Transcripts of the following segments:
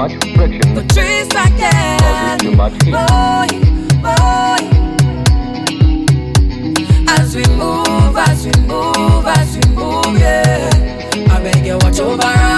much friction. The trees like that. Too much heat. Boy, boy. As we move, as we move, as we move, yeah. I beg you, watch over us.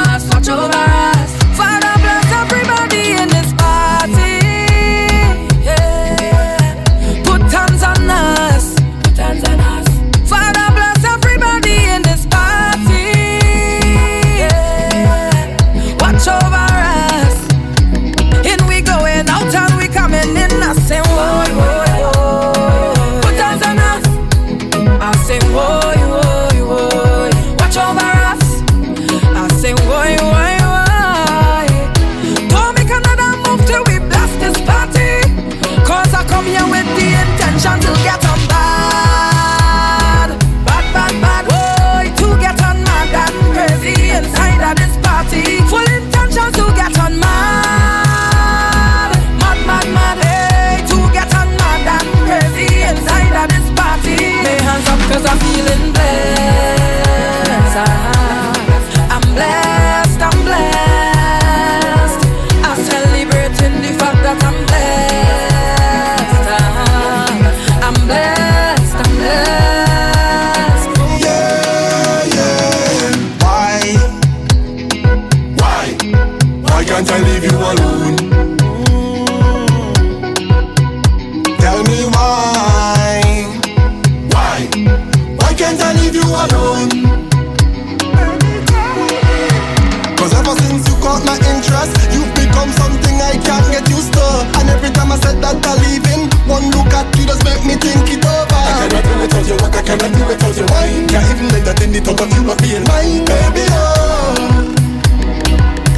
since you caught my interest. You've become something I can't get used to. And every time I said that I'm leaving, one look at you just make me think it over. I cannot do without your work, I cannot do without your wine. Can't even let that in the top of you not being mine, baby. Oh.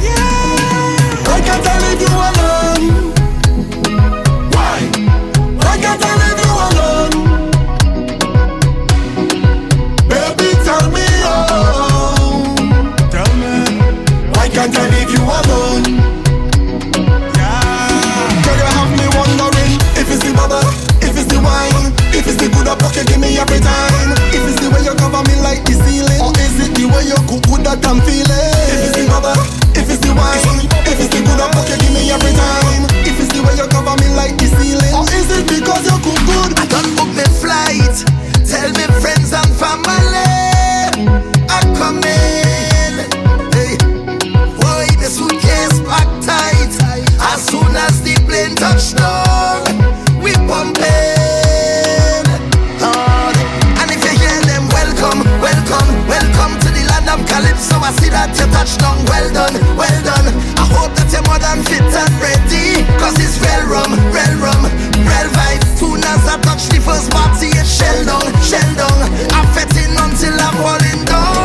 Yeah. I can't leave you alone. Why? Why can't I leave you cocky give me every time. If it's the way you cover me like the ceiling, or is it the way you cook with that I'm feeling? If it's the rubber, if it's the wine, if it's the good that fuck you give me every time. If it's the way you cover me like the ceiling, or is it because you cook good? I don't book me flight. Tell me friends and family, I'm coming. Hey, boy, the suitcase packed tight. As soon as the plane touch down. touchdown, well done, well done. I hope that you're more than fit and ready. Cause it's real rum, real rum, real vibes. Soon as I touch the first party, it's shell down, shell down. I'm fetting until I'm falling down.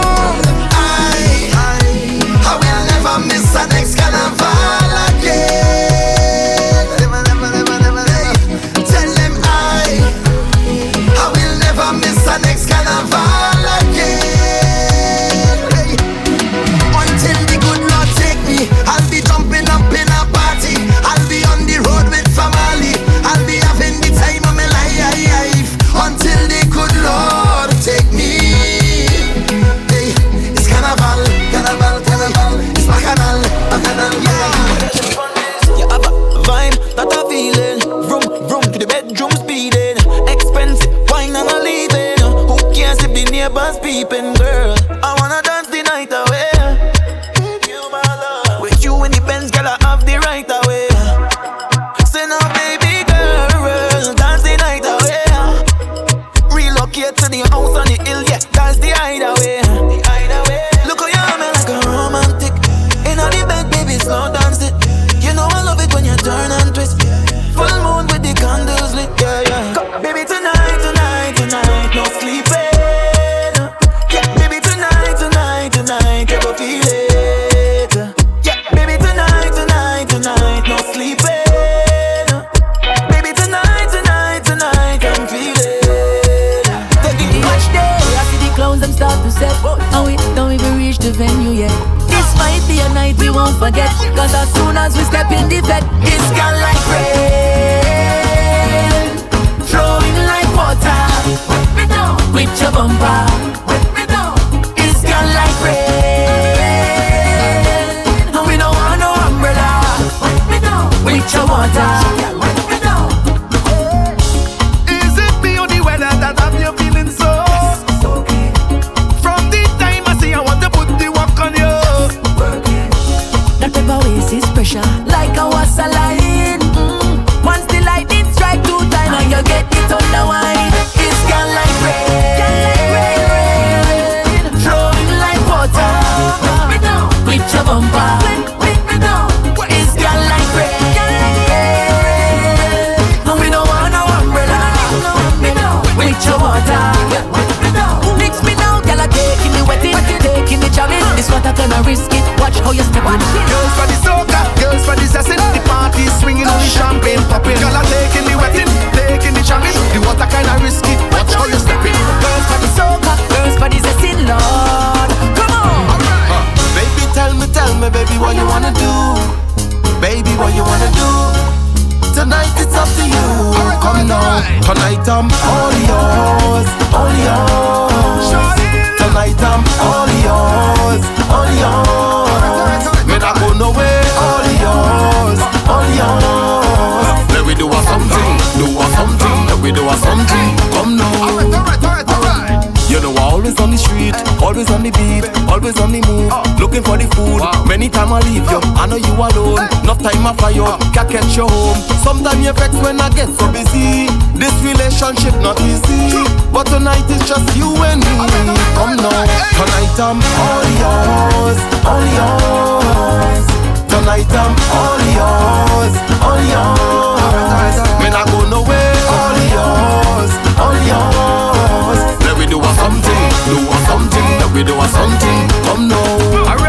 a fire, can't catch you home. Sometimes you vex when I get so busy. This relationship not easy, but tonight it's just you and me. Come now, tonight I'm all yours, all yours. Tonight I'm all yours, all yours. Me not go nowhere, all yours, all yours. Let we do a something, do a something, let we do a something. Come now.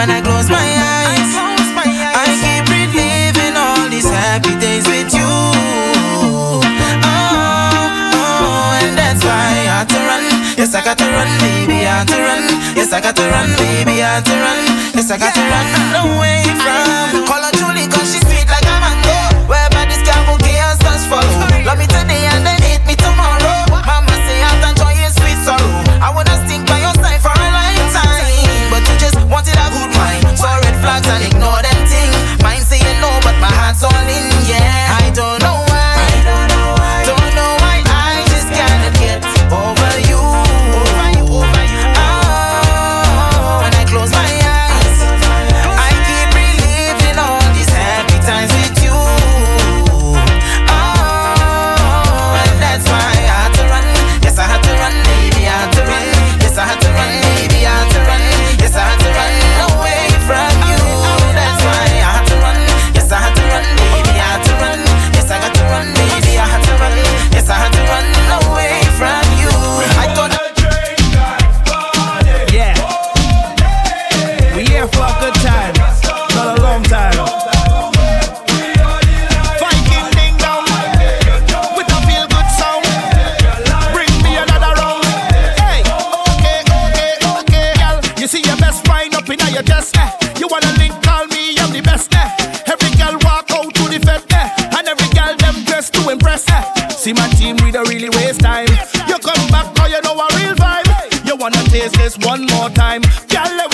when I close my eyes. I keep reliving all these happy days with you. Oh, oh, and that's why I had to run. Yes, I got to run, baby, I gotta run. Yes, I got to run, baby, I had to run. Yes, I got to run away from. Call her Julie. You wanna link, call me, I'm the best. Eh? Every girl walk out to the fed, eh? and every girl them dressed to impress. Eh? See my team, we don't really waste time. You come back, now you know a real vibe. You wanna taste this one more time, girl.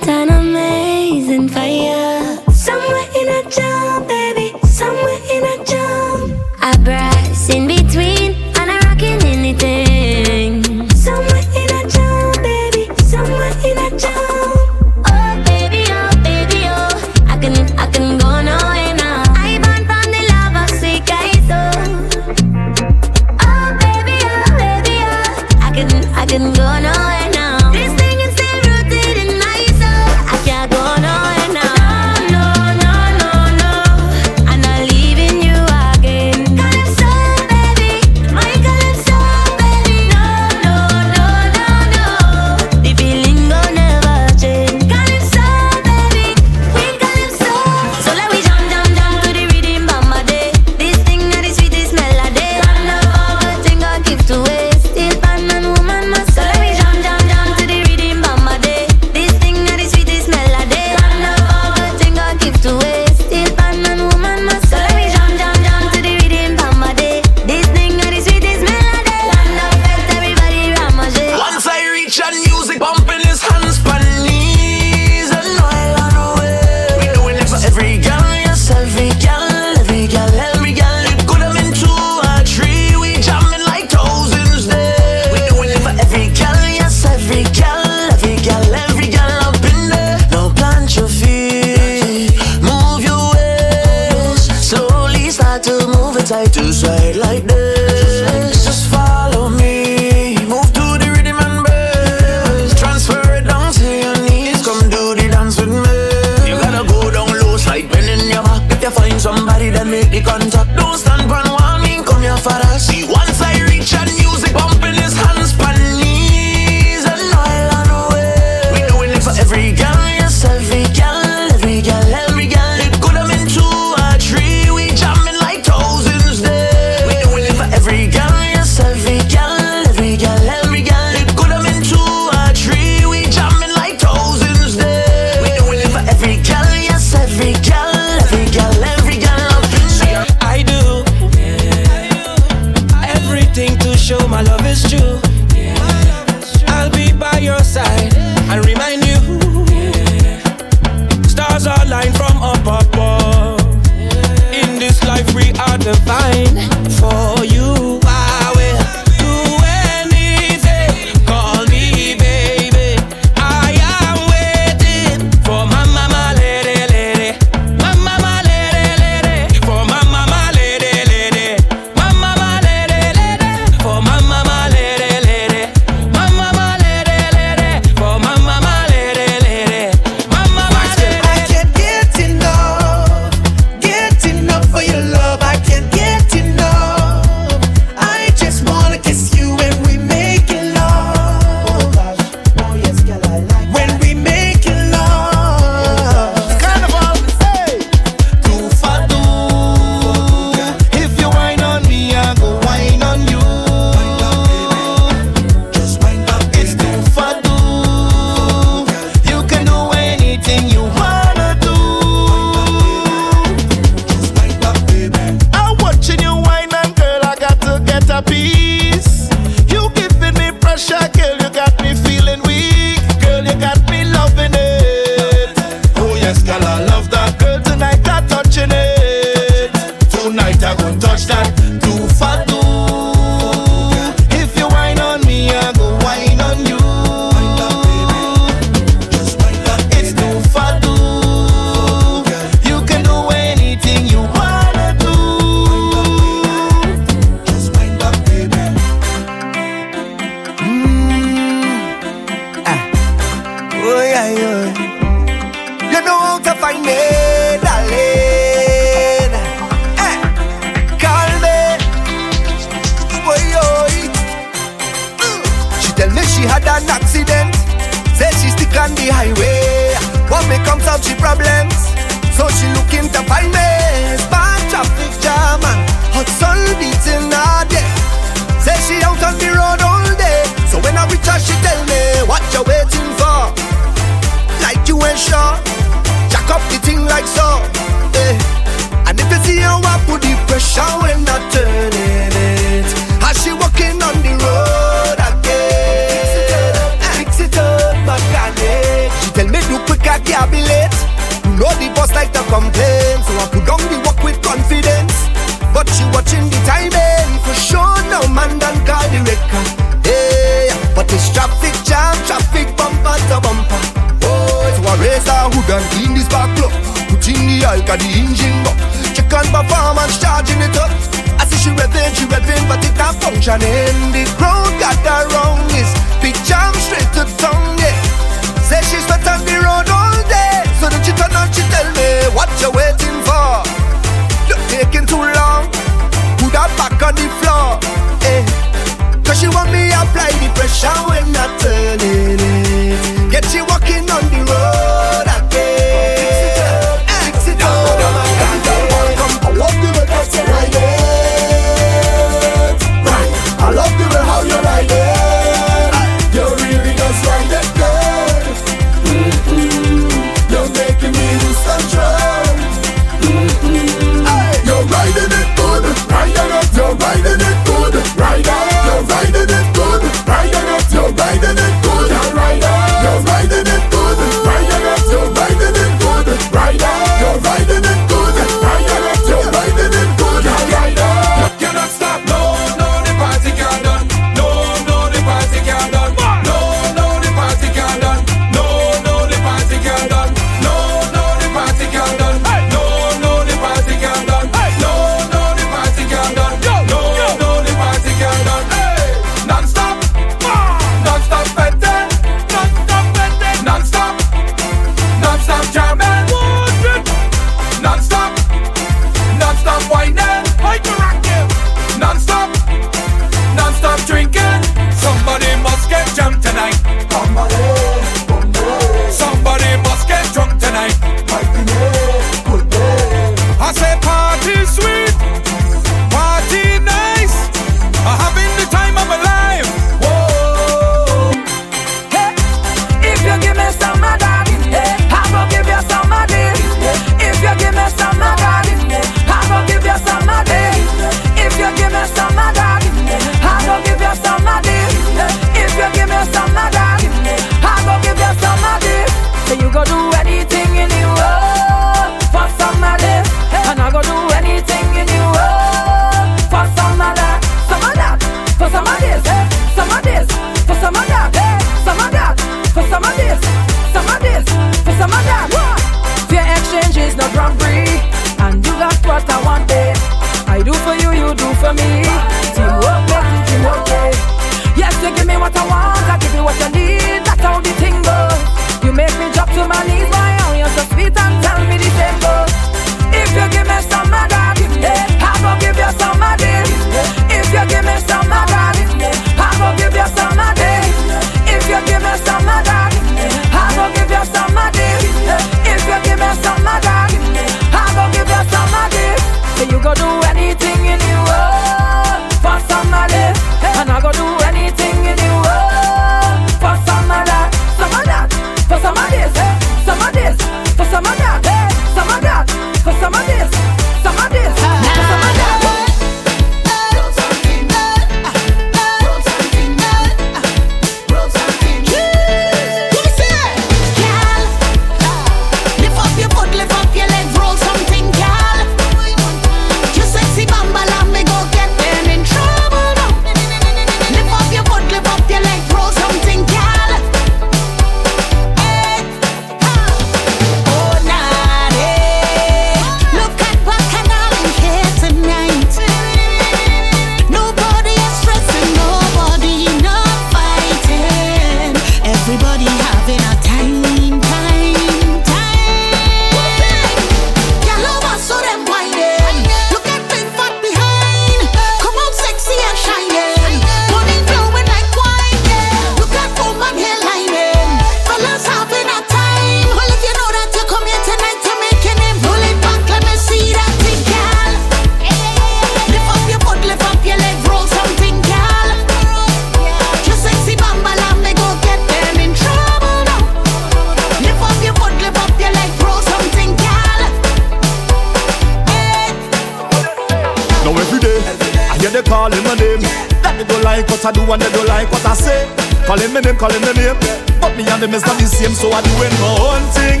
same, so I doing my own thing.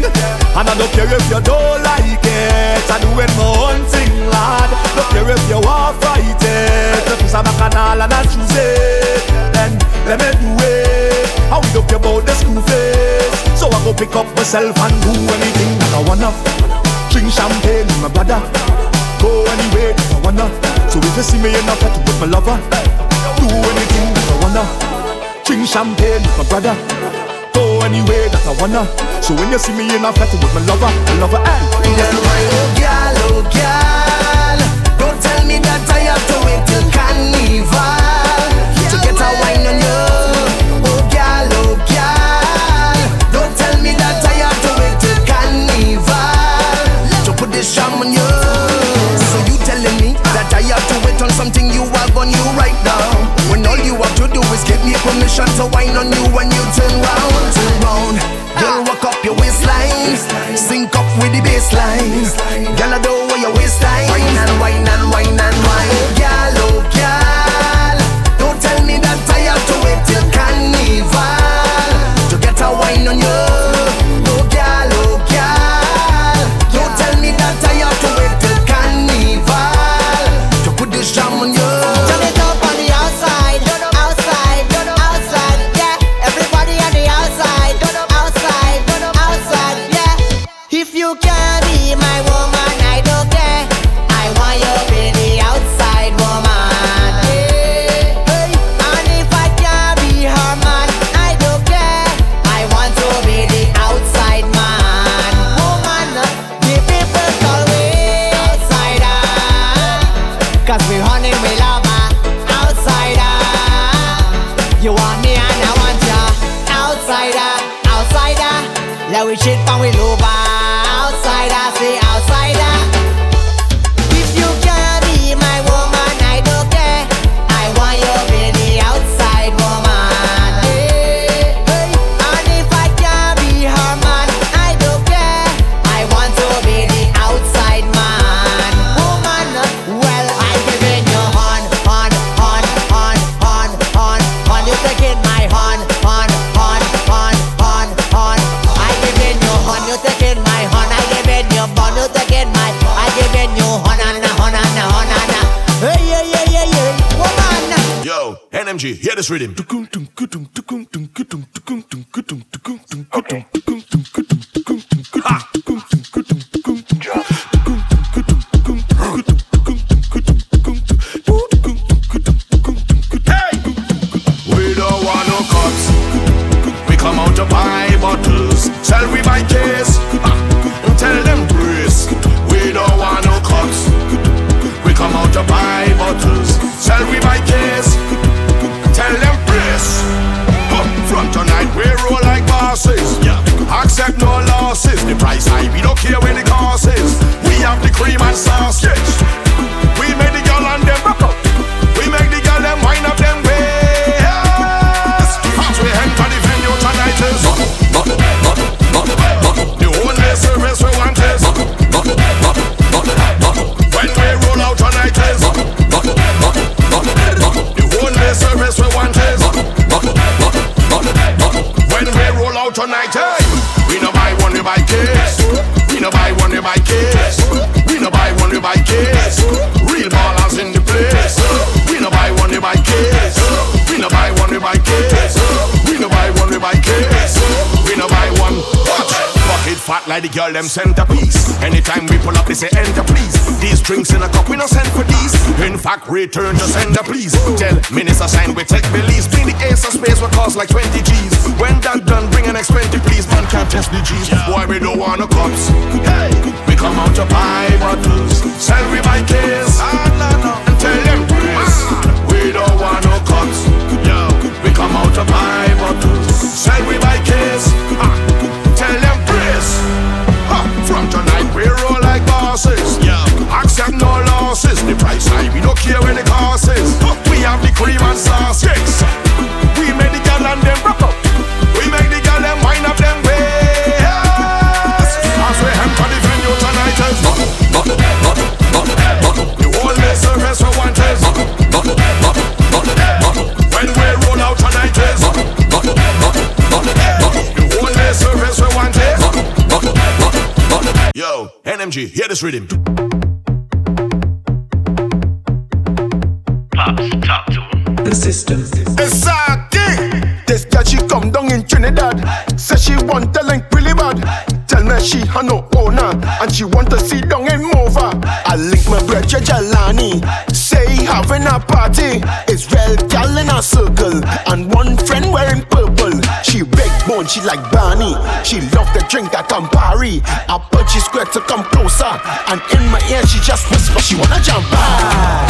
And I don't care if you don't like it. I doing my own thing, lad. Don't care if you are frightened. Cause I'm a canal and I choose it. Then let me do it. I don't care about the school face. So I go pick up myself and do anything that I wanna. Drink champagne with my brother. Go anywhere that I wanna. So if you see me in a party with my lover, do anything that I wanna. Drink champagne with my brother anyway that I wanna. So when you see me in a flat with my lover, I love her and. Girl, why oh girl, oh girl, don't tell me that I have to wait till carnival to get a wine on you. Oh girl, oh girl, don't tell me that I have to wait till carnival to put this charm on you. So you telling me that I have to wait on something you have on you right now? When all you have to do is give me permission to wine on you when you turn round up your waistline. Sync up with the baseline. Girl, I do what your waistline. Energy. Hear this like the girl them centerpiece. Anytime we pull up, they say enter please. These drinks in a cup, we no send for these. In fact, return to sender please. Tell minister sign we take beliefs. Bring the Ace of Spades, we cost like 20 G's. When that done, bring an expensive please. Man can't test the G's. Why we don't want no cups? Hey, we come out to buy bottles, sell we buy case, and tell them please. We don't want no cups. We come out to buy bottles, sell we buy case. Ah. Bosses. Yeah. Accept no losses. The price high, we don't care where the cost is. We have the cream and sauce. Yes. NMG, hear this rhythm. Pops, talk to him. The system. Exactly. This girl she come down in Trinidad. Say she want the link really bad. Tell me she had no owner and she want to see down in Mova. I link my brother Jalani. Say having a party. Israel gal in a circle and one friend wearing purple. She big bone, she like Barney. She love the drink at Campari. I put she square to come closer and in my ear she just whisper she wanna jump high.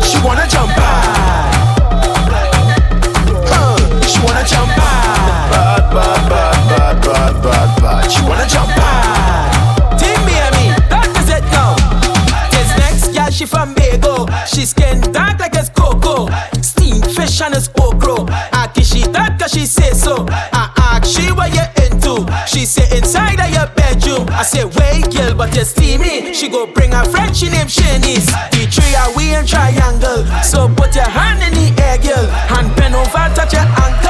She wanna jump high. Say so. I ask she what you into. She say inside of your bedroom. I say wait girl, but you steamy. She go bring her friend, she name Shanice. The three are we in triangle. So put your hand in the air, girl. Hand bend over, touch your ankle.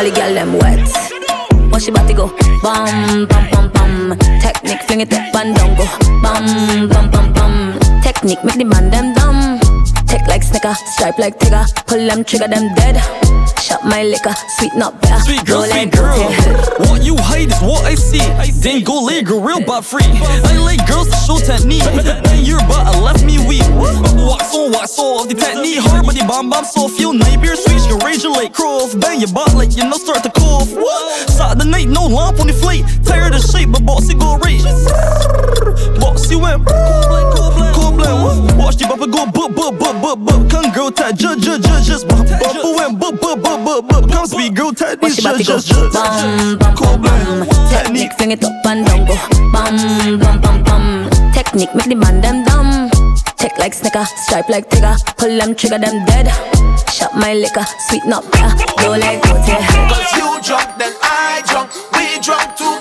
All the girl them wet. What she about body go. Bam, bam, bam, bam. Technique, fling it up and down go. Bam, bam, bam, bam. Technique, make the man them dumb. Tech like snicker, stripe like tigger. Pull them, trigger them dead up my liquor, sweet not bitter. Sweet girl, sweet girl. what you hide is what I see. Then go lay girl real but free. I like girls that show technique. Then your butt left me weak. Wax on, wax off, the technique hard, but the bomb bomb so feel nightmare switch. You rage your like cross, bang your butt like you know start to cough. Side the night, no lump on the plate. Tired of shape, but bossy go rage. Bossy went. problem. Watch the bumper go bop bop bop bop bop. Come girl tight, just just just just bop bop and bop bop bop bop bop. Come speed girl tight, this just just just. Bam bam bam bam. Technique, swing it up and down go. Bam bam bam bam. Technique, make the man them dumb. Tick like snicker, stripe like tigger. Pull them trigger, them dead. Shot my liquor, sweet not bitter. Go like go Cause you drunk, then I drunk, we drunk too.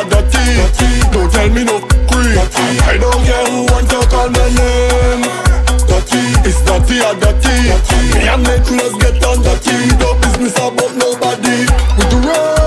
are dirty. Don't tell me no creep. I don't care who wants to call my name. It's dirty or dirty. Me and my crews get on dirty. No business about nobody. We do wrong.